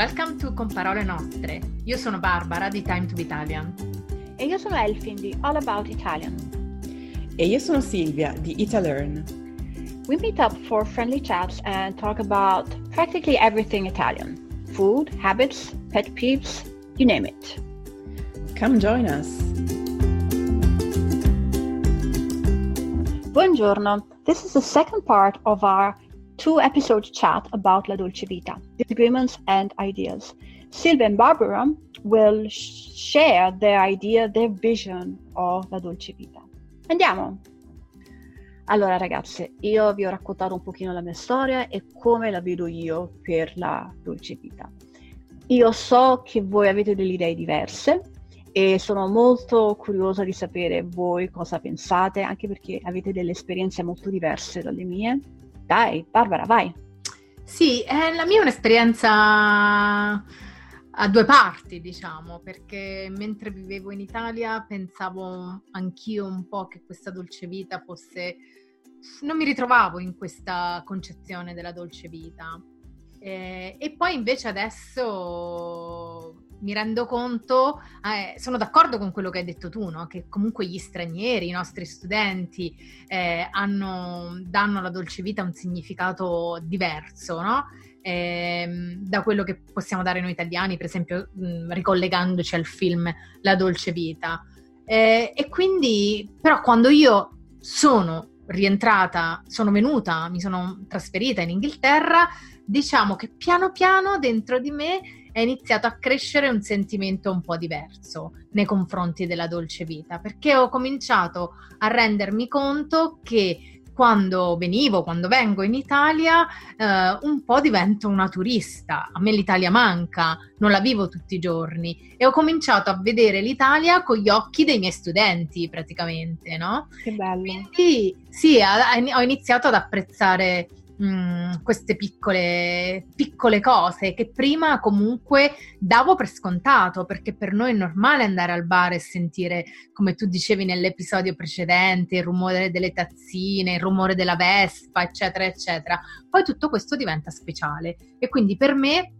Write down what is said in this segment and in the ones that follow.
Welcome to Con Parole Nostre. Io sono Barbara di Time to be Italian. E io sono Elfin di All About Italian. E io sono Silvia di Italearn. We meet up for friendly chats and talk about practically everything Italian. Food, habits, pet peeves, you name it. Come join us. Buongiorno. This is the second part of our two episode chat about La Dolce Vita, disagreements and ideas. Silvia and Barbara will sh- share their idea, their vision of La Dolce Vita. Andiamo! Allora ragazze, io vi ho raccontato un pochino la mia storia e come la vedo io per la dolce vita. Io so che voi avete delle idee diverse e sono molto curiosa di sapere voi cosa pensate, anche perché avete delle esperienze molto diverse dalle mie. Dai, Barbara, vai. Sì, eh, la mia è un'esperienza a due parti, diciamo, perché mentre vivevo in Italia pensavo anch'io un po' che questa dolce vita fosse... Non mi ritrovavo in questa concezione della dolce vita. Eh, e poi invece adesso mi rendo conto, eh, sono d'accordo con quello che hai detto tu, no? che comunque gli stranieri, i nostri studenti eh, hanno, danno alla dolce vita un significato diverso, no? eh, da quello che possiamo dare noi italiani, per esempio mh, ricollegandoci al film La dolce vita. Eh, e quindi, però quando io sono rientrata, sono venuta, mi sono trasferita in Inghilterra, diciamo che piano piano dentro di me è iniziato a crescere un sentimento un po' diverso nei confronti della dolce vita, perché ho cominciato a rendermi conto che quando venivo, quando vengo in Italia, eh, un po' divento una turista. A me l'Italia manca, non la vivo tutti i giorni e ho cominciato a vedere l'Italia con gli occhi dei miei studenti, praticamente, no? Che bello. Quindi sì, ho iniziato ad apprezzare mm, queste piccole, piccole cose che prima comunque davo per scontato, perché per noi è normale andare al bar e sentire, come tu dicevi nell'episodio precedente, il rumore delle tazzine, il rumore della Vespa, eccetera, eccetera. Poi tutto questo diventa speciale e quindi per me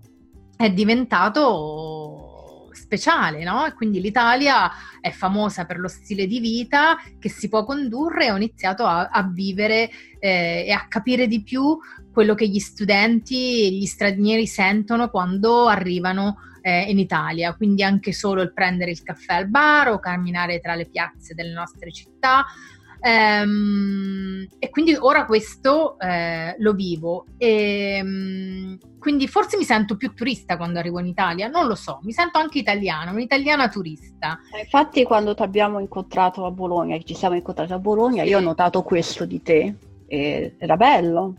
è diventato speciale, no? E quindi l'Italia è famosa per lo stile di vita che si può condurre e ho iniziato a, a vivere eh, e a capire di più quello che gli studenti e gli stranieri sentono quando arrivano eh, in Italia, quindi anche solo il prendere il caffè al bar o camminare tra le piazze delle nostre città Ehm, e quindi ora questo eh, lo vivo. E, ehm, quindi forse mi sento più turista quando arrivo in Italia, non lo so, mi sento anche italiana, un'italiana turista. Eh, infatti quando ti abbiamo incontrato a Bologna, ci siamo incontrati a Bologna, sì. io ho notato questo di te, e era bello.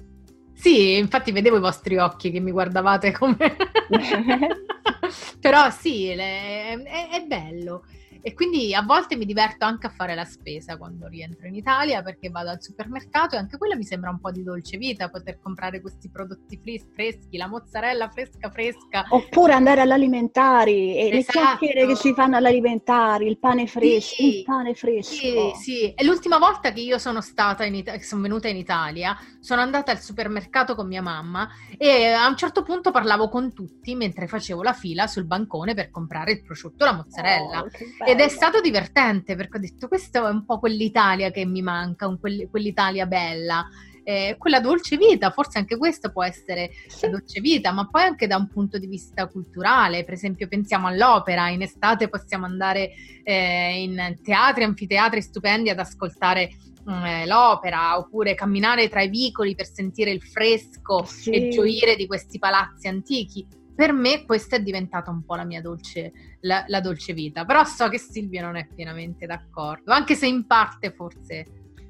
Sì, infatti vedevo i vostri occhi che mi guardavate come... Però sì, le... è, è bello. E quindi a volte mi diverto anche a fare la spesa quando rientro in Italia perché vado al supermercato e anche quella mi sembra un po' di dolce vita poter comprare questi prodotti freschi, la mozzarella fresca fresca. Oppure andare all'alimentari e esatto. le chiacchiere che si fanno all'alimentari, il pane fresco, sì, il pane fresco. Sì, sì. E l'ultima volta che io sono stata in Italia, sono venuta in Italia, sono andata al supermercato con mia mamma e a un certo punto parlavo con tutti mentre facevo la fila sul bancone per comprare il prosciutto e la mozzarella. Oh, ed è stato divertente perché ho detto questo è un po' quell'Italia che mi manca, quell'Italia bella. Eh, quella dolce vita, forse anche questo può essere la dolce vita, ma poi anche da un punto di vista culturale, per esempio pensiamo all'opera, in estate possiamo andare eh, in teatri, anfiteatri stupendi ad ascoltare mm, l'opera, oppure camminare tra i vicoli per sentire il fresco sì. e gioire di questi palazzi antichi per me questa è diventata un po' la mia dolce, la, la dolce vita, però so che Silvia non è pienamente d'accordo, anche se in parte forse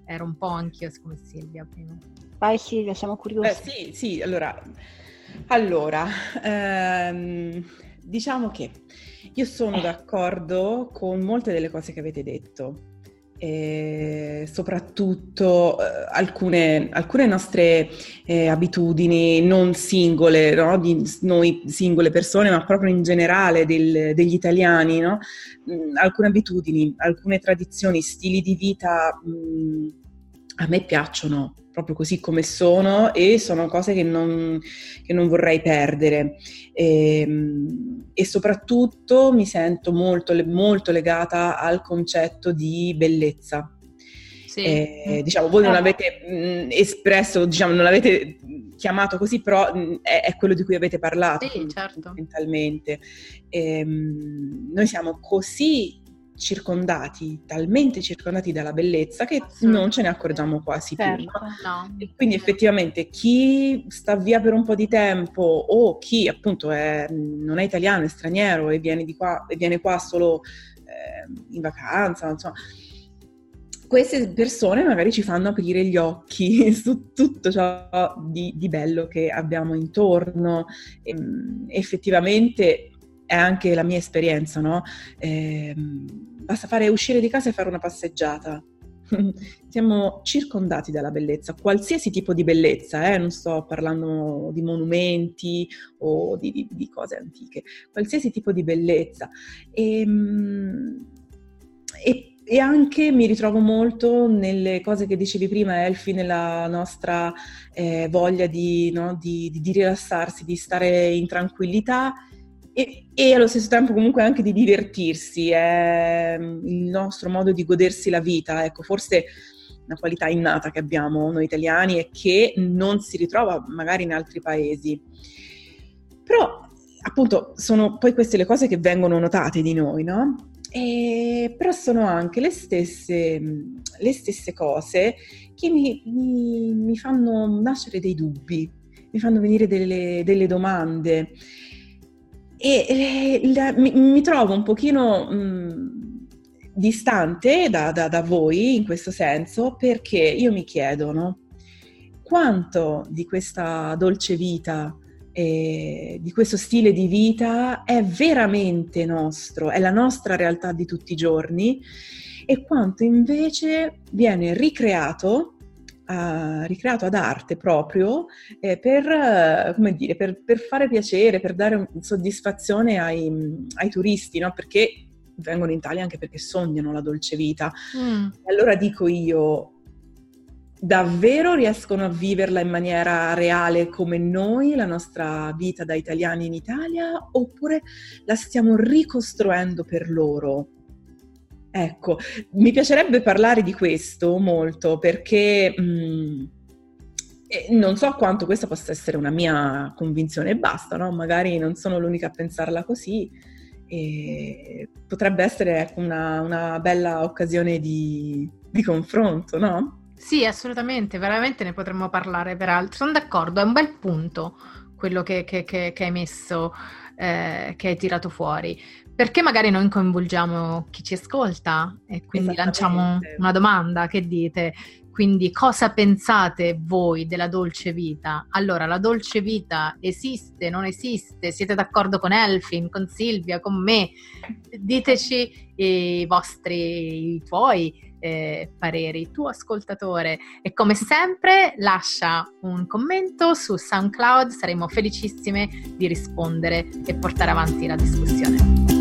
ero un po' anch'io come Silvia prima. Vai Silvia, siamo curiosi. Eh, sì, sì, allora, allora ehm, diciamo che io sono eh. d'accordo con molte delle cose che avete detto e soprattutto eh, alcune, alcune, nostre eh, abitudini non singole, no? di noi singole persone, ma proprio in generale del, degli italiani, no? mh, mm, alcune abitudini, alcune tradizioni, stili di vita mh, mm, a me piacciono proprio così come sono e sono cose che non, che non vorrei perdere. E, ehm, e, soprattutto mi sento molto, molto legata al concetto di bellezza. Sì. Eh, diciamo, voi non l'avete mh, mm, espresso, diciamo, non l'avete chiamato così, però mh, mm, è, è, quello di cui avete parlato sì, certo. fondamentalmente. E, ehm, mh, noi siamo così circondati, talmente circondati dalla bellezza che non ce ne accorgiamo quasi certo. più. No? E quindi effettivamente chi sta via per un po' di tempo o chi appunto è, non è italiano, è straniero e viene, qua, e viene qua solo eh, in vacanza, insomma, queste persone magari ci fanno aprire gli occhi su tutto ciò di, di bello che abbiamo intorno. E, ehm, effettivamente è anche la mia esperienza, no? Eh, basta fare uscire di casa e fare una passeggiata. Siamo circondati dalla bellezza, qualsiasi tipo di bellezza, eh? non sto parlando di monumenti o di, di, di cose antiche, qualsiasi tipo di bellezza. E, ehm, e, e, anche mi ritrovo molto nelle cose che dicevi prima, Elfi, nella nostra eh, voglia di, no? di, di rilassarsi, di stare in tranquillità e, e, allo stesso tempo comunque anche di divertirsi, è mm, il nostro modo di godersi la vita, ecco, forse una qualità innata che abbiamo noi italiani e che non si ritrova magari in altri paesi. Però appunto sono poi queste le cose che vengono notate di noi, no? E, però sono anche le stesse, mm, le stesse cose che mi, mi, mi, fanno nascere dei dubbi, mi fanno venire delle, delle domande. E eh, la, mi, mi, trovo un pochino mh, distante da, da, da, voi in questo senso perché io mi chiedo no? quanto di questa dolce vita e di questo stile di vita è veramente nostro, è la nostra realtà di tutti i giorni e quanto invece viene ricreato uh, ricreato ad arte proprio eh, per, uh, come dire, per, per, fare piacere, per dare soddisfazione ai, ai turisti, no? perché vengono in Italia anche perché sognano la dolce vita. Mm. Allora dico io, davvero riescono a viverla in maniera reale come noi, la nostra vita da italiani in Italia, oppure la stiamo ricostruendo per loro? Ecco, mi piacerebbe parlare di questo molto perché mh, mm, non so quanto questa possa essere una mia convinzione e basta, no? Magari non sono l'unica a pensarla così potrebbe essere ecco, una, una, bella occasione di, di confronto, no? Sì, assolutamente, veramente ne potremmo parlare peraltro. Sono d'accordo, è un bel punto quello che, che, che, che hai messo, eh, che hai tirato fuori perché magari non coinvolgiamo chi ci ascolta e quindi lanciamo una domanda, che dite? Quindi cosa pensate voi della dolce vita? Allora, la dolce vita esiste, non esiste? Siete d'accordo con Elfin, con Silvia, con me? Diteci i vostri, i tuoi eh, pareri, tu ascoltatore. E come sempre lascia un commento su SoundCloud, saremo felicissime di rispondere e portare avanti la discussione.